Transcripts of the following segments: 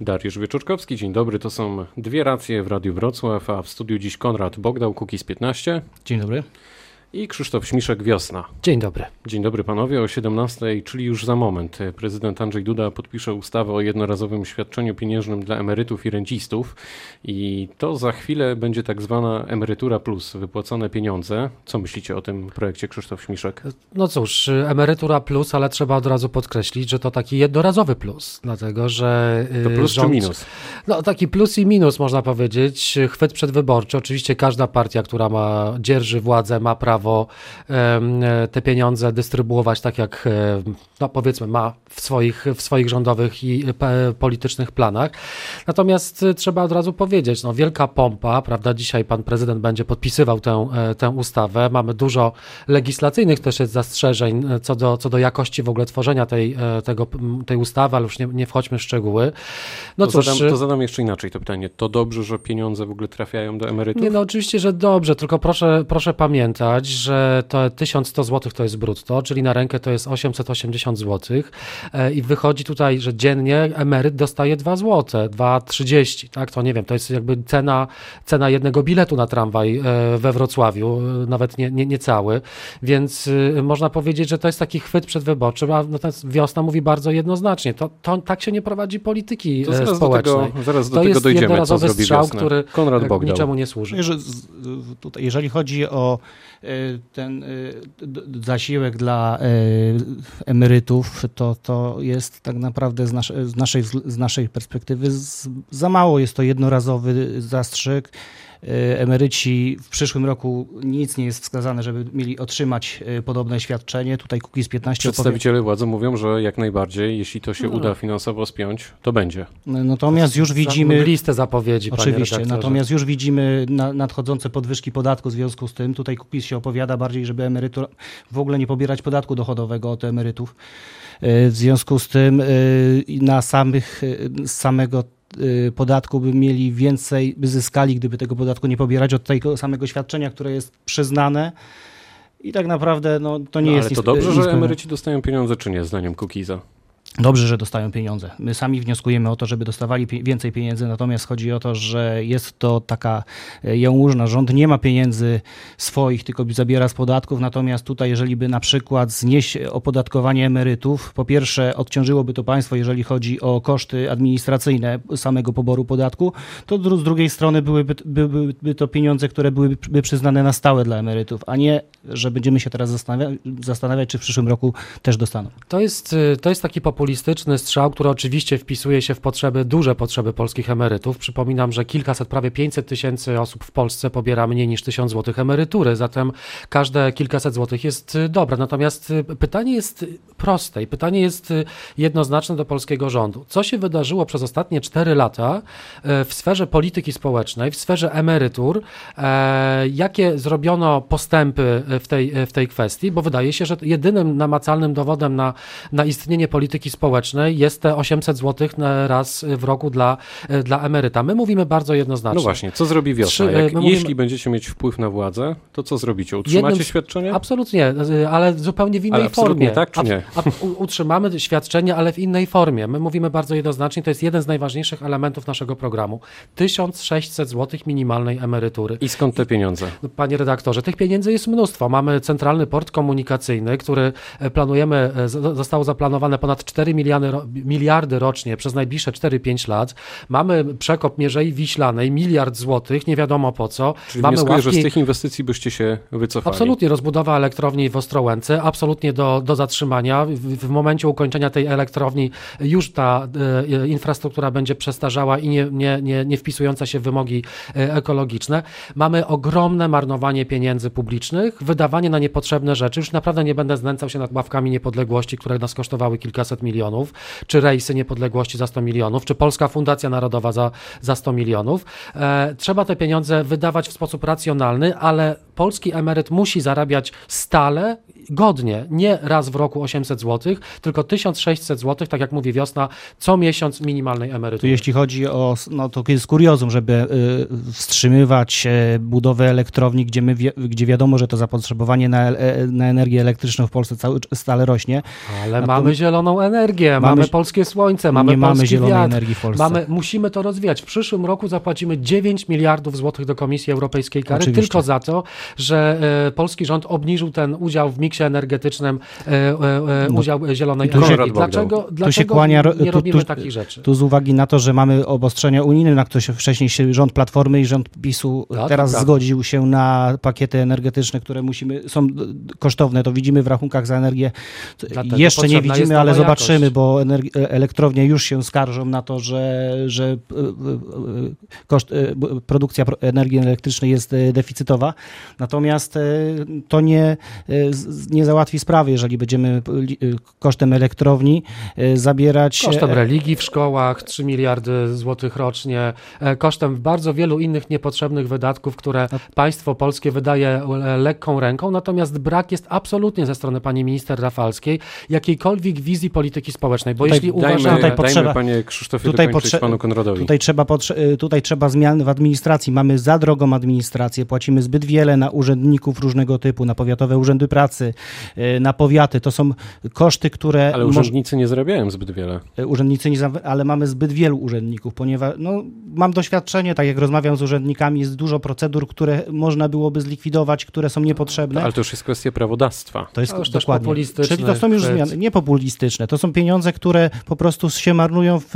Dariusz Wieczorkowski, dzień dobry. To są dwie racje w Radiu Wrocław, a w studiu dziś Konrad Bogdał, Kukiz 15. Dzień dobry i Krzysztof Śmiszek Wiosna. Dzień dobry. Dzień dobry panowie. O 17, czyli już za moment, prezydent Andrzej Duda podpisze ustawę o jednorazowym świadczeniu pieniężnym dla emerytów i rencistów i to za chwilę będzie tak zwana emerytura plus, wypłacone pieniądze. Co myślicie o tym projekcie Krzysztof Śmiszek? No cóż, emerytura plus, ale trzeba od razu podkreślić, że to taki jednorazowy plus, dlatego że... Y, to plus rząd, czy minus? No taki plus i minus można powiedzieć. Chwyt przedwyborczy. Oczywiście każda partia, która ma, dzierży władzę, ma prawo prawo te pieniądze dystrybuować tak jak no powiedzmy ma w swoich, w swoich rządowych i politycznych planach. Natomiast trzeba od razu powiedzieć, no wielka pompa, prawda, dzisiaj pan prezydent będzie podpisywał tę, e, tę ustawę. Mamy dużo legislacyjnych też jest zastrzeżeń e, co do, co do jakości w ogóle tworzenia tej, e, tego, tej ustawy, ale już nie, nie wchodźmy w szczegóły. No to, cóż, zadam, to zadam jeszcze inaczej to pytanie. To dobrze, że pieniądze w ogóle trafiają do emerytów? Nie, no oczywiście, że dobrze, tylko proszę, proszę pamiętać, że to 1100 zł to jest brutto, czyli na rękę to jest 880 zł e, i wychodzi tutaj, że dziennie emeryt dostaje 2 zł, 2,30, tak, to nie wiem, to jest jakby cena, cena jednego biletu na tramwaj e, we Wrocławiu, e, nawet nie, nie, nie cały, więc można powiedzieć, że to jest taki chwyt przedwyborczy, a natomiast wiosna mówi bardzo jednoznacznie, to, to tak się nie prowadzi polityki to zaraz społecznej. Do tego, zaraz do to tego jest dojdziemy, jednorazowy strzał, wiosna. który Konrad niczemu nie służy. Jeżeli, tutaj, jeżeli chodzi o ten zasiłek dla emerytów, to, to jest tak naprawdę z, nas, z, naszej, z naszej perspektywy z, za mało. Jest to jednorazowy zastrzyk. E, emeryci w przyszłym roku nic nie jest wskazane, żeby mieli otrzymać e, podobne świadczenie. Tutaj Kukiz 15 Przedstawiciele opowie... władzy mówią, że jak najbardziej, jeśli to się no. uda finansowo spiąć, to będzie. Natomiast już widzimy... Listę zapowiedzi, Oczywiście, natomiast już widzimy na, nadchodzące podwyżki podatku w związku z tym. Tutaj Kukiz się opowiada bardziej, żeby emerytur w ogóle nie pobierać podatku dochodowego od emerytów. E, w związku z tym na samych, samego podatku by mieli więcej, by zyskali, gdyby tego podatku nie pobierać od tego samego świadczenia, które jest przyznane. I tak naprawdę no, to nie no, jest Ale to dobrze, że emeryci dostają pieniądze, czy nie, zdaniem Kukiza? Dobrze, że dostają pieniądze. My sami wnioskujemy o to, żeby dostawali więcej pieniędzy, natomiast chodzi o to, że jest to taka e, jałmużna. Rząd nie ma pieniędzy swoich, tylko zabiera z podatków. Natomiast tutaj, jeżeli by na przykład znieść opodatkowanie emerytów, po pierwsze odciążyłoby to państwo, jeżeli chodzi o koszty administracyjne samego poboru podatku, to z drugiej strony byłyby, byłyby to pieniądze, które byłyby przyznane na stałe dla emerytów, a nie, że będziemy się teraz zastanawiać, zastanawiać czy w przyszłym roku też dostaną. To jest, to jest taki populizm populistyczny strzał, który oczywiście wpisuje się w potrzeby, duże potrzeby polskich emerytów. Przypominam, że kilkaset, prawie 500 tysięcy osób w Polsce pobiera mniej niż 1000 zł emerytury, zatem każde kilkaset złotych jest y, dobre. Natomiast y, pytanie jest proste i pytanie jest y, jednoznaczne do polskiego rządu. Co się wydarzyło przez ostatnie 4 lata w sferze polityki społecznej, w sferze emerytur? E, jakie zrobiono postępy w tej, w tej kwestii? Bo wydaje się, że jedynym namacalnym dowodem na, na istnienie polityki społecznej społecznej jest te 800 zł raz w roku dla, dla emeryta. My mówimy bardzo jednoznacznie. No właśnie, co zrobi wiosna? Jak, mówimy... Jeśli będziecie mieć wpływ na władzę, to co zrobicie? Utrzymacie Jednym... świadczenie? Absolutnie, ale zupełnie w innej ale formie. tak czy nie? utrzymamy świadczenie, ale w innej formie. My mówimy bardzo jednoznacznie, to jest jeden z najważniejszych elementów naszego programu. 1600 zł minimalnej emerytury. I skąd te pieniądze? Panie redaktorze, tych pieniędzy jest mnóstwo. Mamy centralny port komunikacyjny, który e, planujemy, e, zostało zaplanowane ponad 4 4 miliardy, miliardy rocznie przez najbliższe 4-5 lat. Mamy przekop Mierzei Wiślanej, miliard złotych, nie wiadomo po co. Czyli Mamy ławki... że z tych inwestycji byście się wycofali. Absolutnie, rozbudowa elektrowni w Ostrołęce, absolutnie do, do zatrzymania. W, w momencie ukończenia tej elektrowni już ta e, infrastruktura będzie przestarzała i nie, nie, nie, nie wpisująca się w wymogi e, ekologiczne. Mamy ogromne marnowanie pieniędzy publicznych, wydawanie na niepotrzebne rzeczy. Już naprawdę nie będę znęcał się nad ławkami niepodległości, które nas kosztowały kilkaset milionów milionów, czy Rejsy Niepodległości za 100 milionów, czy Polska Fundacja Narodowa za, za 100 milionów. E, trzeba te pieniądze wydawać w sposób racjonalny, ale polski emeryt musi zarabiać stale, godnie, nie raz w roku 800 zł, tylko 1600 zł, tak jak mówi Wiosna, co miesiąc minimalnej Tu emerytury. jeśli chodzi o, no to jest kuriozum, żeby y, wstrzymywać e, budowę elektrowni, gdzie, my gdzie wiadomo, że to zapotrzebowanie na, e, na energię elektryczną w Polsce cały, stale rośnie. Ale Na mamy zieloną energię, mamy, Mamy- polskie słońce, mamy nie mamy zielonej wiatr. energii w Polsce. Mamy, musimy to rozwijać. W przyszłym roku zapłacimy 9 miliardów złotych do Komisji Europejskiej kary Oczywiście. tylko za to, że e, polski rząd obniżył ten udział w miksie energetycznym, e, e, e, No, udział zielonej tu się- energii. Konrad Bogdał. Dlaczego, Tu się dlaczego kłania nie tu- robimy tu- takich rzeczy? Tu z uwagi na to, że mamy obostrzenia unijne, na które się wcześniej się rząd Platformy i rząd PiSu No, to teraz prawda. zgodził się na pakiety energetyczne, które musimy, są kosztowne. To widzimy w rachunkach za energię. Dlatego Jeszcze nie widzimy, ale zobaczymy, jakość. bo e, elektrownie już się skarżą na to, że, że e, e, koszt, produkcja pro- energii elektrycznej jest deficytowa. Natomiast to nie, nie załatwi sprawy, jeżeli będziemy kosztem elektrowni zabierać Kosztem religii w szkołach 3 miliardy złotych rocznie, kosztem bardzo wielu innych niepotrzebnych wydatków, które państwo polskie wydaje lekką ręką, natomiast brak jest absolutnie ze strony pani minister Rafalskiej jakiejkolwiek wizji polityki społecznej, bo Tutaj jeśli Dajmy, uważamy... tutaj potrzeba- dajmy panie Krzysztofie tutaj potrze- panu Konradowi. Tutaj trzeba, potrze- y, tutaj trzeba zmian w administracji. Mamy za drogą administrację, płacimy zbyt wiele na urzędników różnego typu, na powiatowe urzędy pracy, y, na powiaty. To są koszty, które Ale urzędnicy nie zarabiają zbyt wiele. y, urzędnicy, nie za- ale mamy zbyt wielu urzędników, ponieważ no, mam doświadczenie, tak jak rozmawiam z urzędnikami, jest dużo procedur, które można byłoby zlikwidować, które są niepotrzebne. Ale to już jest kwestia prawodawstwa. To jest To dokładnie. populistyczne Czyli to są już zmiany, nie populistyczne, to są pieniądze, które po prostu się marnują, w,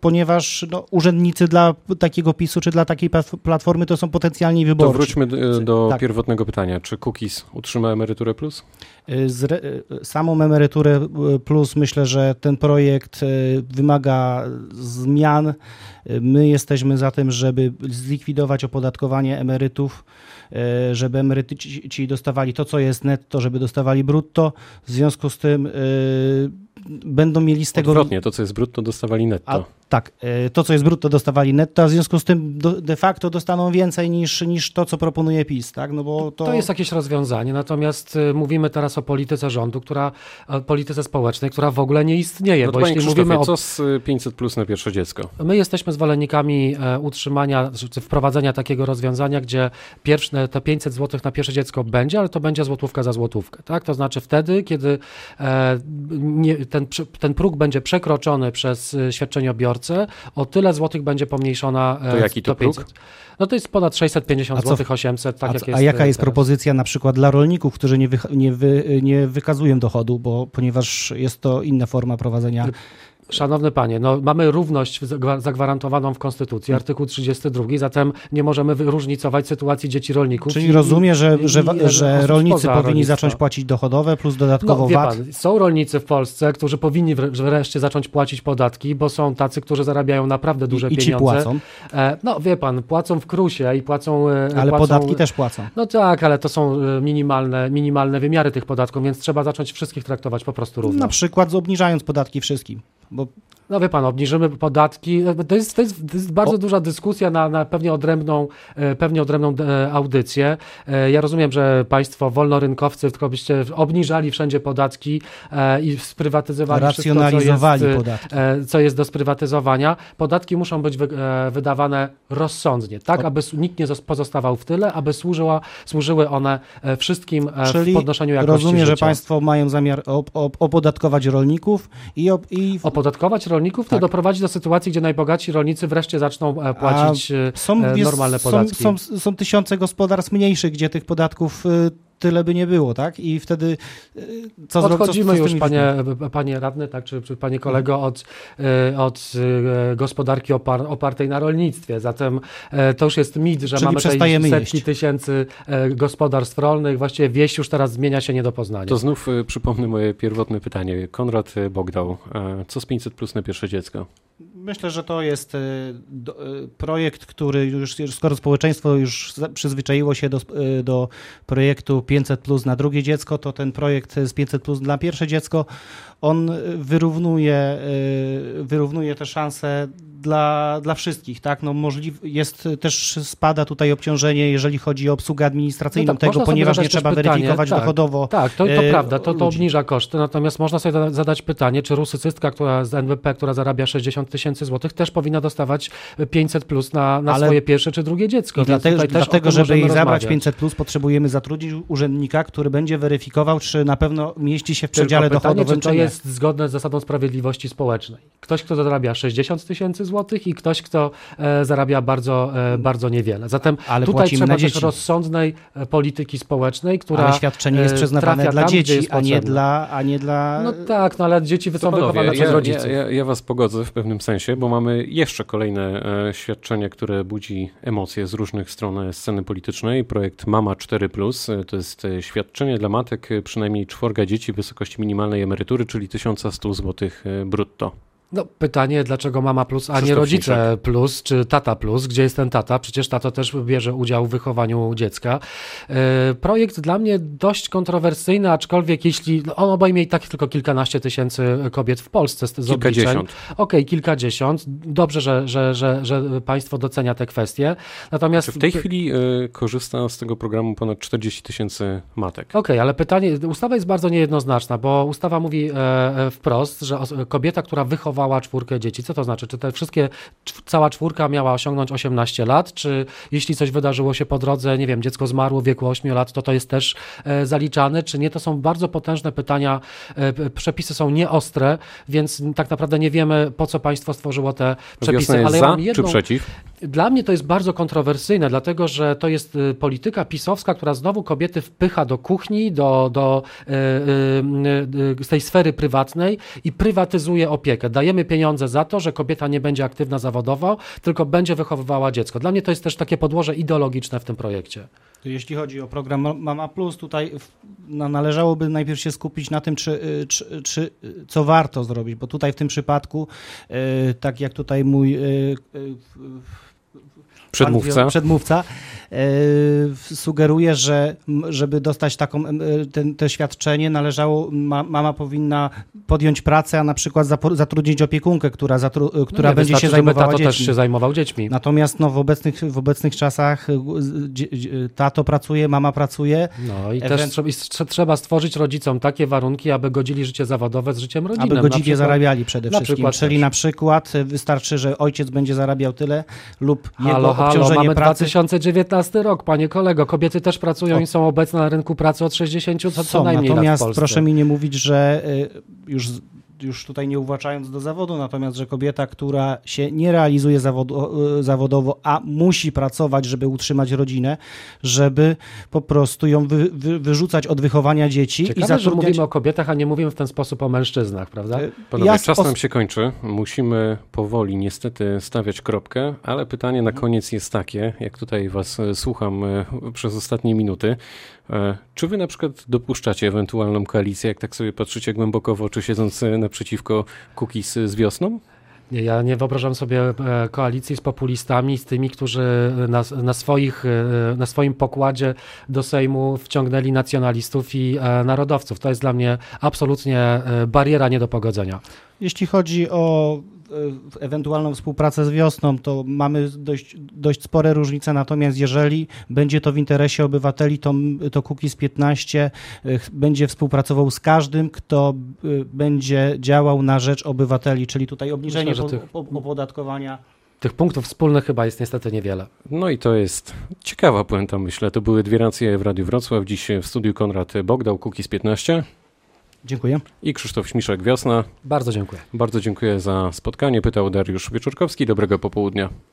ponieważ no, urzędnicy dla takiego PiSu czy dla takiej plat- platformy to są potencjalni To wyborcy. wróćmy do, do Tak. pierwotnego pytania. Czy Cookies utrzyma emeryturę plus? Y, re, y, samą emeryturę y, plus myślę, że ten projekt wymaga zmian. My jesteśmy za tym, żeby zlikwidować opodatkowanie emerytów, żeby emeryci ci dostawali to, co jest netto, żeby dostawali brutto. W związku z tym będą mieli z tego Odwrotnie, to co jest brutto dostawali netto. A, tak, e, to co jest brutto dostawali netto, a w związku z tym do, de facto dostaną więcej niż, niż to, co proponuje PiS, tak? No bo to, To jest jakieś rozwiązanie, natomiast y, mówimy teraz o polityce rządu, która, o polityce społecznej, która w ogóle nie istnieje, No to bo jeśli mówimy o co z y, 500 plus na pierwsze dziecko? My jesteśmy zwolennikami e, utrzymania, czy wprowadzenia takiego rozwiązania, gdzie pierwsze, te 500 zł na pierwsze dziecko będzie, ale to będzie złotówka za złotówkę. Tak? To znaczy wtedy, kiedy e, nie, ten, ten próg będzie przekroczony przez e, o tyle złotych będzie pomniejszona e, To jaki to do 500. No to jest ponad 650 A co- zł, 800, tak a, jak jest a jaka e, jest teraz. propozycja na przykład dla rolników, którzy nie, wy, nie, wy, nie wykazują dochodu, bo ponieważ jest to inna forma prowadzenia. Szanowny panie, no mamy równość zagwa- zagwarantowaną w Konstytucji, Hmm. artykuł 32, zatem nie możemy różnicować sytuacji dzieci rolników. Czyli i- rozumie, że, i- że, i- że rolnicy powinni rolnictwa. zacząć płacić dochodowe plus dodatkowo No, wie VAT. pan, są rolnicy w Polsce, którzy powinni wre- wreszcie zacząć płacić podatki, bo są tacy, którzy zarabiają naprawdę duże I ci pieniądze. płacą, E, no wie pan, płacą w krusie i płacą. e, ale płacą, podatki też płacą. No tak, ale to są e, minimalne, minimalne wymiary tych podatków, więc trzeba zacząć wszystkich traktować po prostu równo. Na przykład obniżając podatki wszystkim. Bo No wie pan, obniżymy podatki. To jest, to jest, to jest bardzo O. duża dyskusja na, na pewnie odrębną, e, pewnie odrębną e, audycję. E, Ja rozumiem, że państwo wolnorynkowcy tylko byście obniżali wszędzie podatki i sprywatyzowali wszystko, co racjonalizowali jest, podatki. co jest do sprywatyzowania. Podatki muszą być wy, wydawane rozsądnie, tak, O. aby nikt nie zos- pozostawał w tyle, aby służyła, służyły one wszystkim Czyli w podnoszeniu jakości rozumiem, że życia. państwo mają zamiar op- op- opodatkować rolników i, op- i Opodatkować rolników, to Tak. doprowadzi do sytuacji, gdzie najbogatsi rolnicy wreszcie zaczną e, płacić e, Są, normalne są, podatki. są, są tysiące gospodarstw mniejszych, gdzie tych podatków y, tyle by nie było, tak? I wtedy y, co co- Odchodzimy co z już, panie, panie radny, tak, czy, czy panie kolego, od, e, od e, gospodarki opar, opartej na rolnictwie. Zatem e, to już jest mit, że Czyli mamy tutaj przestajemy setki jeść. tysięcy e, gospodarstw rolnych. Właściwie wieś już teraz zmienia się nie do poznania. To znów przypomnę moje pierwotne pytanie. Konrad Bogdał, e, co z 500 plus na pierwsze dziecko? Myślę, że to jest y, y, projekt, który już, skoro społeczeństwo już za- przyzwyczaiło się do, y, do projektu 500 plus na drugie dziecko, to ten projekt z 500 plus na pierwsze dziecko, on wyrównuje, wyrównuje te szanse dla, dla wszystkich, tak? No możliw, jest też spada tutaj obciążenie, jeżeli chodzi o obsługę administracyjną No tak, tego, ponieważ nie trzeba pytanie, weryfikować tak, dochodowo. Tak, to, to e, prawda, to, to obniża koszty, natomiast można sobie zada- zadać pytanie, czy rusycystka, która z NWP, która zarabia 60 tysięcy złotych, też powinna dostawać 500 plus na, na Ale- swoje pierwsze czy drugie dziecko. I dlatego, dlatego żeby jej zabrać rozmawiać. 500, plus, potrzebujemy zatrudnić urzędnika, który będzie weryfikował, czy na pewno mieści się w Tylko przedziale pytanie, dochodowym, czy to jest zgodne z zasadą sprawiedliwości społecznej. Ktoś, kto zarabia 60 tysięcy złotych i ktoś, kto e, zarabia bardzo, e, bardzo niewiele. Zatem Ale tutaj trzeba też rozsądnej e, polityki społecznej, która Ale świadczenie jest e, przyznawane trafia dla tam, dzieci, a nie dla, a nie dla... No tak, no ale dzieci są wychowane przez ja, rodziców. Ja, ja, ja was pogodzę w pewnym sensie, bo mamy jeszcze kolejne e, świadczenie, które budzi emocje z różnych stron sceny politycznej. Projekt Mama 4, e, to jest świadczenie dla matek przynajmniej czworga dzieci w wysokości minimalnej emerytury, czyli 1100 zł brutto. No pytanie, dlaczego mama plus, a nie Krzysztof rodzice plus, czy tata plus? Gdzie jest ten tata? Przecież tato też bierze udział w wychowaniu dziecka. E, Projekt dla mnie dość kontrowersyjny, aczkolwiek jeśli on obejmie i tak tylko kilkanaście tysięcy kobiet w Polsce z, z. Kilkadziesiąt. Okej, kilkadziesiąt. Dobrze, że, że, że, że państwo docenia te kwestie. Natomiast W tej chwili e, korzysta z tego programu ponad 40 tysięcy matek. Okej, ale pytanie, ustawa jest bardzo niejednoznaczna, bo ustawa mówi e, wprost, że os- kobieta, która wychowała czwórkę dzieci, co to znaczy? Czy te wszystkie, cała czwórka miała osiągnąć 18 lat, czy jeśli coś wydarzyło się po drodze, nie wiem, dziecko zmarło w wieku 8 lat, to to jest też e, zaliczane, czy nie? To są bardzo potężne pytania, e, przepisy są nieostre, więc tak naprawdę nie wiemy, po co państwo stworzyło te przepisy. Ale ja mam czy jedną, przeciw? Dla mnie to jest bardzo kontrowersyjne, dlatego że to jest y, polityka pisowska, która znowu kobiety wpycha do kuchni, do, do, y, y, z tej sfery prywatnej i prywatyzuje opiekę. Dajemy pieniądze za to, że kobieta nie będzie aktywna zawodowo, tylko będzie wychowywała dziecko. Dla mnie to jest też takie podłoże ideologiczne w tym projekcie. Jeśli chodzi o program Mama Plus, tutaj należałoby najpierw się skupić na tym, czy, czy, czy co warto zrobić, bo tutaj w tym przypadku, tak jak tutaj mój Przedmówca. Pan przedmówca e, sugeruje, że żeby dostać taką, e, ten, to świadczenie należało, ma, mama powinna podjąć pracę, a na przykład zatrudnić opiekunkę, która, zatru, e, która No będzie się zajmowała tato też dziećmi. się zajmował dziećmi. Natomiast no, w, obecnych, w obecnych czasach tato pracuje, mama pracuje. No i Ewent- też trzeba, i trzeba stworzyć rodzicom takie warunki, aby godzili życie zawodowe z życiem rodzinnym. Aby godziwie przykład- zarabiali przede wszystkim. Czyli też. na przykład wystarczy, że ojciec będzie zarabiał tyle lub jego Halo, halo, mamy pracy 2019 rok, panie kolego. Kobiety też pracują O. i są obecne na rynku pracy od 60 co, co najmniej Natomiast proszę mi nie mówić, że y, już, już tutaj nie uwłaczając do zawodu, natomiast, że kobieta, która się nie realizuje zawodu, y, zawodowo, a musi pracować, żeby utrzymać rodzinę, żeby po prostu ją wy, wy, wyrzucać od wychowania dzieci i Ciekawe, że zatrudniać... mówimy o kobietach, a nie mówimy w ten sposób o mężczyznach, prawda? y, Panowie, ja czas nam się kończy. Musimy powoli niestety stawiać kropkę, ale pytanie na koniec jest takie, jak tutaj was e, słucham e, przez ostatnie minuty. E, Czy wy na przykład dopuszczacie ewentualną koalicję, jak tak sobie patrzycie głęboko w oczy, siedząc e, naprzeciwko Cookies z wiosną? Nie, ja nie wyobrażam sobie e, koalicji z populistami, z tymi, którzy na, na, swoich, na swoim pokładzie do Sejmu wciągnęli nacjonalistów i narodowców. To jest dla mnie absolutnie bariera nie do pogodzenia. Jeśli chodzi o ewentualną współpracę z wiosną, to mamy dość, dość spore różnice, natomiast jeżeli będzie to w interesie obywateli, to, to Kukiz 15 e, będzie współpracował z każdym, kto e, będzie działał na rzecz obywateli, czyli tutaj obniżenie Myślę, tych- po- opodatkowania. Tych punktów wspólnych chyba jest niestety niewiele. No i to jest ciekawa puenta, myślę. To były dwie racje w Radiu Wrocław. Dziś w studiu Konrad Bogdał, Cookies 15 Dziękuję. i Krzysztof Śmiszek, Wiosna. Bardzo dziękuję. Bardzo dziękuję za spotkanie. Pytał Dariusz Wieczorkowski. Dobrego popołudnia.